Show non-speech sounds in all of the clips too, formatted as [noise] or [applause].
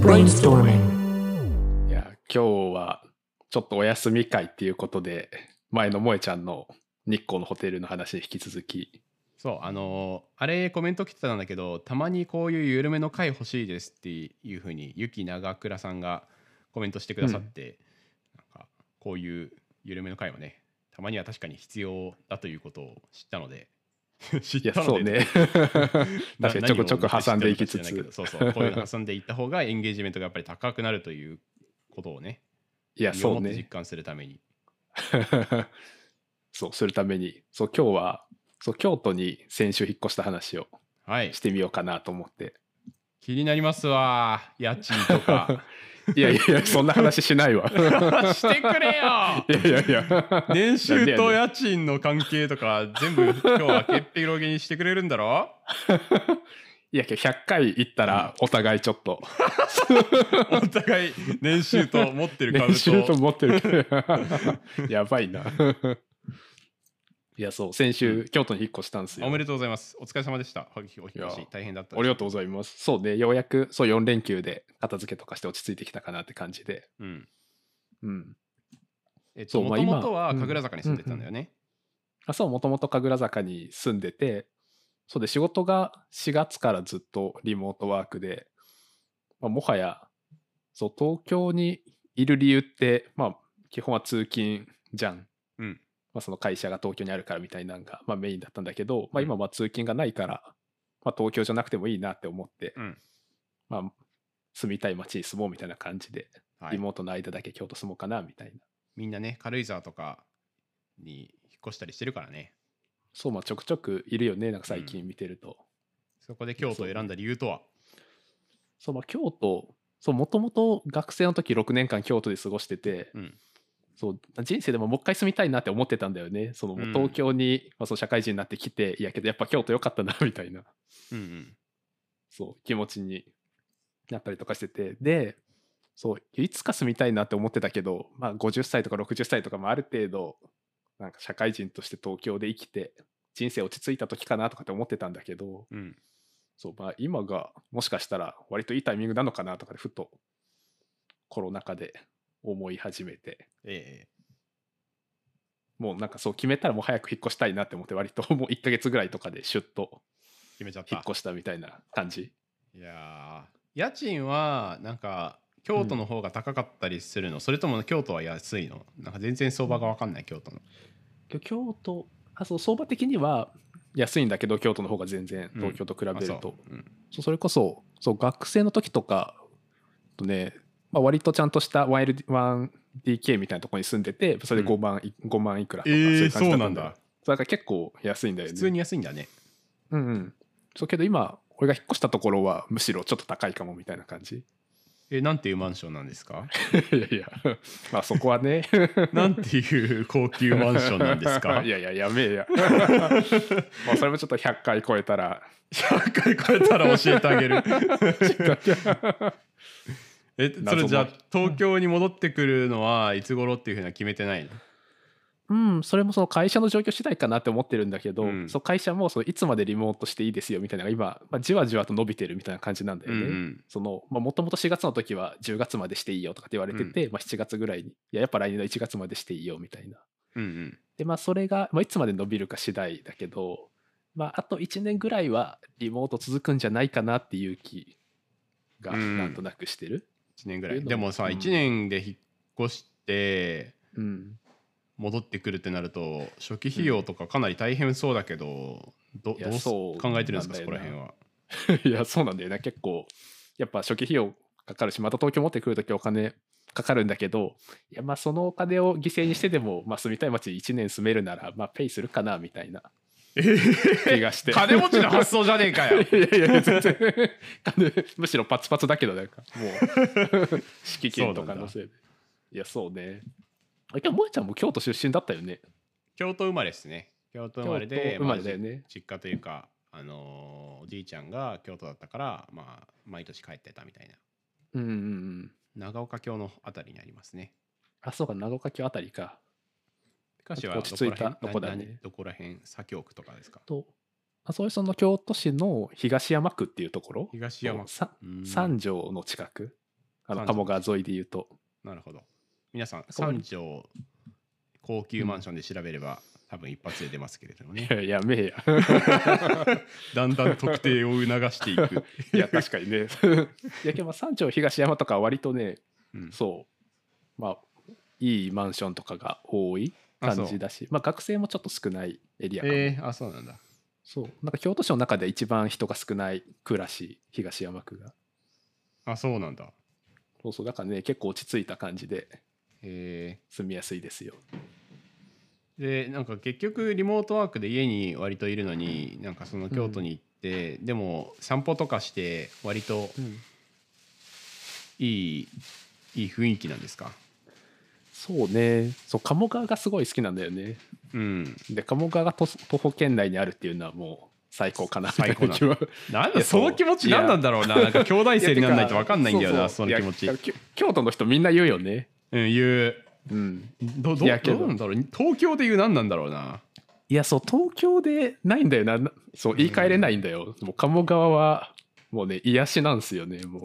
Brainstorming. いや、今日はちょっとお休み会っていうことで、前の萌ちゃんの日光のホテルの話に引き続き、そうあのーあれコメント来てたんだけどたまにこういう緩めの回欲しいですっていうふうにゆき長倉さんがコメントしてくださって、なんかこういう緩めの回はねたまには確かに必要だということを知ったので [laughs] 知ったのでそうね。な [laughs] 確かにちょこちょこ挟んでいきつつ。そうそうこういうの挟んでいった方がエンゲージメントがやっぱり高くなるということをねいや、そうね。実感するために [laughs] そう、するために、そう、今日は、そう、京都に先週引っ越した話をはいしてみようかなと思って。気になりますわ家賃とかいやいやいや、そんな話しないわ。してくれよいやいやいや。年収と家賃の関係とか全部 [laughs] 今日はけっぴろげにしてくれるんだろ？いや、100回行ったら、お互いちょっと、[laughs] お互い年収と持ってる株練習とと持ってるやばいな。いや、そう、先週、京都に引っ越したんですよ。おめでとうございますお疲れ様でしたお引っ越し大変だったありがとうございます。そうね、ようやく、そう、4連休で片付けとかして落ち着いてきたかなって感じで。う、うん、うん。えっともともと今は神楽坂に住んでたんだよね、あそう、もともと神楽坂に住んでて、そうで、仕事が4月からずっとリモートワークで、まあ、もはや、そう、東京にいる理由って、まあ、基本は通勤じゃん。うんまあ、その会社が東京にあるからみたいなのが、まあ、メインだったんだけど、まあ、今は通勤がないから、まあ、東京じゃなくてもいいなって思って、うん。まあ、住みたい街に住もうみたいな感じで、はい。リモートの間だけ京都住もうかなみたいな。みんなね軽井沢とかに引っ越したりしてるからね。そう、まあ、ちょくちょくいるよね、なんか最近見てると。そこで京都を選んだ理由とは？そう、まあ、京都、そう、もともと学生の時6年間京都で過ごしてて、うんそう、人生でももう一回住みたいなって思ってたんだよね。その、東京に、まあ、その社会人になってきて、いやけどやっぱ京都良かったな、みたいな、うんうん。そう、気持ちになったりとかしてて、で、そう、いつか住みたいなって思ってたけど、まあ、50歳とか60歳とかもある程度、なんか社会人として東京で生きて、人生落ち着いた時かなとかって思ってたんだけど、うん。そう、まあ、今がもしかしたら割といいタイミングなのかなとかでふとコロナ禍で思い始めて。えもうなんかそう決めたらもう早く引っ越したいなって思って割ともう1ヶ月ぐらいとかでシュッとえ決めちゃった。引っ越したみたいな感じ。いやー。家賃はなんか京都の方が高かったりするの、それとも京都は安いの？なんか全然相場が分かんない京都の。京都あそう相場的には安いんだけど京都の方が全然うん。東京と比べると、う。うん。そうそれこそそう学生の時とかとね、まあ、割とちゃんとした 1LDK みたいなところに住んでてそれで5万,、い5万いくらとか、えーそういう感じだったそうなんだ。だから結構安いんだよね。普通に安いんだね。うんうん。そうけど今俺が引っ越したところはむしろちょっと高いかもみたいな感じ。えなんていうマンションなんですか？[laughs] いやいや。[laughs] まあそこはね。[laughs] なんていう高級マンションなんですか？いやいややめえや。まあそれもちょっと100回超えたら。100回超えたら教えてあげるえそれじゃあ東京に戻ってくるのはいつ頃っていうふうには決めてないの？うんそれもその会社の状況次第かなって思ってるんだけど、うんそう会社もそのいつまでリモートしていいですよみたいなのが今、まあ、じわじわと伸びてるみたいな感じなんだよね。うんそのもともと4月の時は10月までしていいよとかって言われてて、まあ、7月ぐらいにいややっぱ来年の1月までしていいよみたいな。うんうんでまあそれが、まあ、いつまで伸びるか次第だけど、まあ、あと1年ぐらいはリモート続くんじゃないかなっていう気がうんなんとなくしてる。1年ぐらい。でもさ、うん。1年で引っ越してうん。戻ってくるってなると初期費用とかかなり大変そうだけど、どどうすそう考えてるんですかそこら辺は？[laughs] いやそうなんだよね。結構やっぱ初期費用かかるしまた東京持ってくるときお金かかるんだけどいやまあそのお金を犠牲にしてでも、まあ、住みたい街1年住めるならまあペイするかなみたいな気がして。金持ちの発想じゃねえかよ。いやいや全然。金むしろパツパツだけどなんかもう。敷金とかのせいで。いやそうね。あ今日萌ちゃんも京都出身だったよね。京都生まれですね。京都生まれで生まれだよね。まあ実家というかあのーおじいちゃんが京都だったからまあ毎年帰ってたみたいな。うんうんうん。長岡京のあたりにありますね。あそうか長岡京あたりか歌詞は落ち着いたどこだね。何どこら辺左京区とかですか？とあそういうその京都市の東山区っていうところ？東山区。さうん。三条の近く？あの三条。鴨川沿いで言うと。なるほど。皆さん三条高級マンションで調べれば、多分一発で出ますけれどもね。いややめえや。[laughs] だんだん特定を促していく、[laughs] いや、確かにね。[laughs] いや、けどまあ三条東山とかは割とね、うん。そう、まあ、いいマンションとかが多い感じだし、まあ、学生もちょっと少ないエリアかも。えー、あそうなんだ。そう、なんか京都市の中で一番人が少ない区らしい、東山区が。あそうなんだ。そうそう、だからね、結構落ち着いた感じでえ。住みやすいですよ。ー、でなんか結局リモートワークで家に割といるのになんかその京都に行って、でも散歩とかして割といいいい雰囲気なんですか？そうね、そう、鴨川がすごい好きなんだよね。うんで、鴨川がと徒歩圏内にあるっていうのはもう最高かな最高な気は。なんいやだその気持ち何なんだろうななんか兄弟生にならないと分かんないんだよなその気持ち京都の人みんな言うよね。うん言ううん。どどいやけどどうなんだろう東京で言う何なんだろうないや、そう、東京でないんだよな。なそう、言い換えれないんだよ。もう鴨川は、もうね、癒しなんですよね、もう。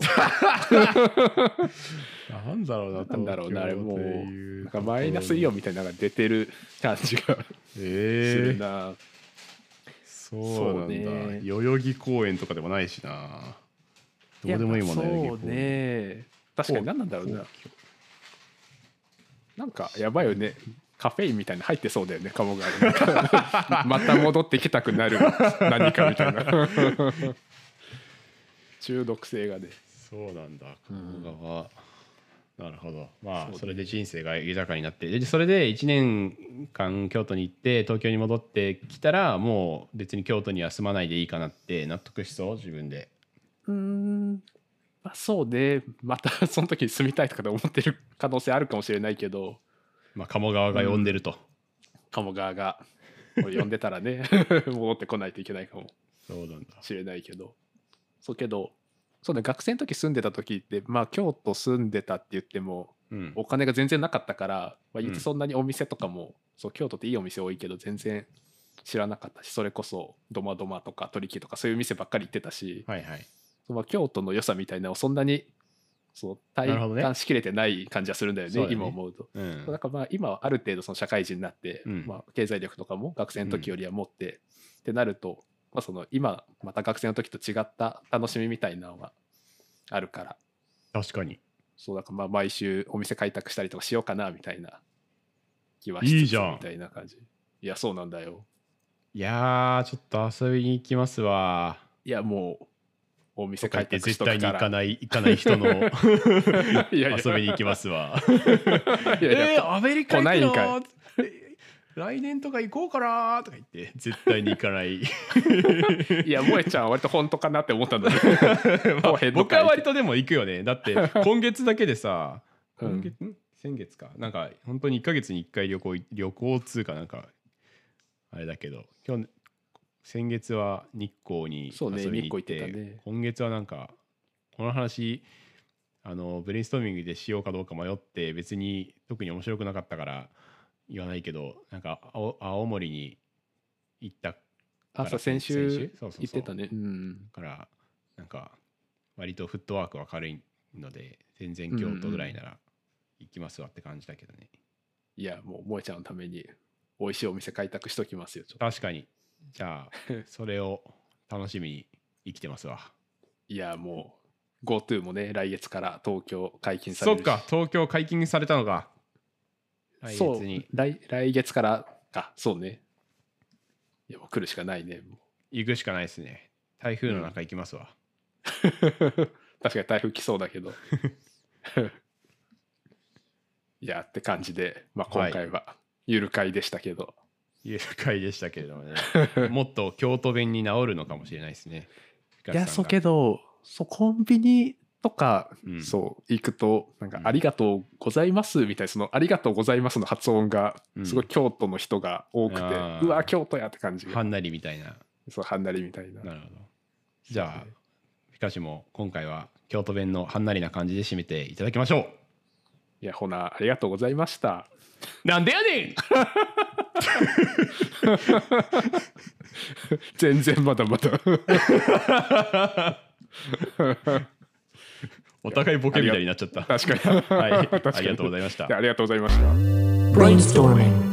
なんだろうななんだろうな、あれもう、うなんかマイナスイオンみたいなのが出てる感じがすえー、るな。そうなんだ、ね代々木公園とかでもないしなどうでもいいもんね代々木そう公園ね。確かに何なんだろうな。なんかやばいよね。カフェインみたいなの入ってそうだよね、鴨川に。また戻ってきたくなる何かみたいな。中毒性がね。そうなんだ。うん。鴨川、なるほど。まあそれで人生が豊かになって。でそれで1年間京都に行って東京に戻ってきたらもう別に京都には住まないでいいかなって納得しそう？自分で。うーん。まあそうね。また [laughs] その時に住みたいとかで思ってる可能性あるかもしれないけど、まあ鴨川が呼んでると、鴨川が呼んでたらね、[laughs] 戻ってこないといけないかも。そうなんだ。しれないけどそうけどそうね学生の時住んでた時ってまあ京都住んでたって言ってもうん。お金が全然なかったから、まあ、言っうん。てそんなにお店とかも、そう京都っていいお店多いけど全然知らなかったしそれこそドマドマとか取引とかそういう店ばっかり行ってたし、はいはい。まあ、京都の良さみたいなのをそんなにそう体感しきれてない感じはするんだよねね。今思うと。うん。だからまあ今はある程度その社会人になって、うん。まあ、経済力とかも学生の時よりは持って、ってなると、まあ、その今また学生の時と違った楽しみみたいなのがあるから。確かに。そうだからまあ毎週お店開拓したりとかしようかなみたいな気はしつついいじゃん。みたいな感じ。いやそうなんだよ。いやーちょっと遊びに行きますわ。いやもうお店開拓し絶対に行かない行かない人の [laughs] 遊びに行きますわ。いやいやえー、アメリカ行く来ないんかのえ来年とか行こうかなとか言って絶対に行かない。[laughs] いや萌えちゃんは割と本当かなって思ったんだ。け [laughs] どまあ僕かは割とでも行くよね。だって [laughs] 今月だけでさうん。今月、ん？先月か。なんか本当に1ヶ月に1回旅行い旅行通かなんかあれだけど今日先月は日光に遊びに行って日光行ってたね。今月はなんかこの話あのブレインストーミングでしようかどうか迷って別に特に面白くなかったから言わないけどなんか青青森に行ったかあらそう先週そうそうそう。言ってたね。うん。からなんか割とフットワークは軽いので全然京都ぐらいなら行きますわって感じだけどね、いやもう萌えちゃんのために美味しいお店開拓しときますよちょっと。確かに。じゃあそれを楽しみに生きてますわ。いやもう GoTo もね来月から東京解禁されるし。そっか東京解禁されたのか来そう月に来来月からか。そうね。いやもう来るしかないね。も行くしかないですね。台風の中行きますわ、う [laughs] 確かに台風来そうだけど。[laughs] いやって感じで、まあ、今回はゆる会でしたけど、いう回でしたけれどもね。もっと京都弁に治るのかもしれないですね。[laughs] いやそうけどそうコンビニとか、うん。そう行くとなんかうん「ありがとうございます」みたいなその「ありがとうございます」の発音がうん。すごい京都の人が多くて、あー。うわ京都やって感じ。がはんなりみたいな。そうはんなりみたいな。なるほど。じゃあピカチも今回は京都弁のはんなりな感じで締めていただきましょいやほなありがとうございました。うなんでやねん！全然まだまだお互いボケみたいになっちゃった。確かに。はい、ありがとうございましたあ。ありがとうございました。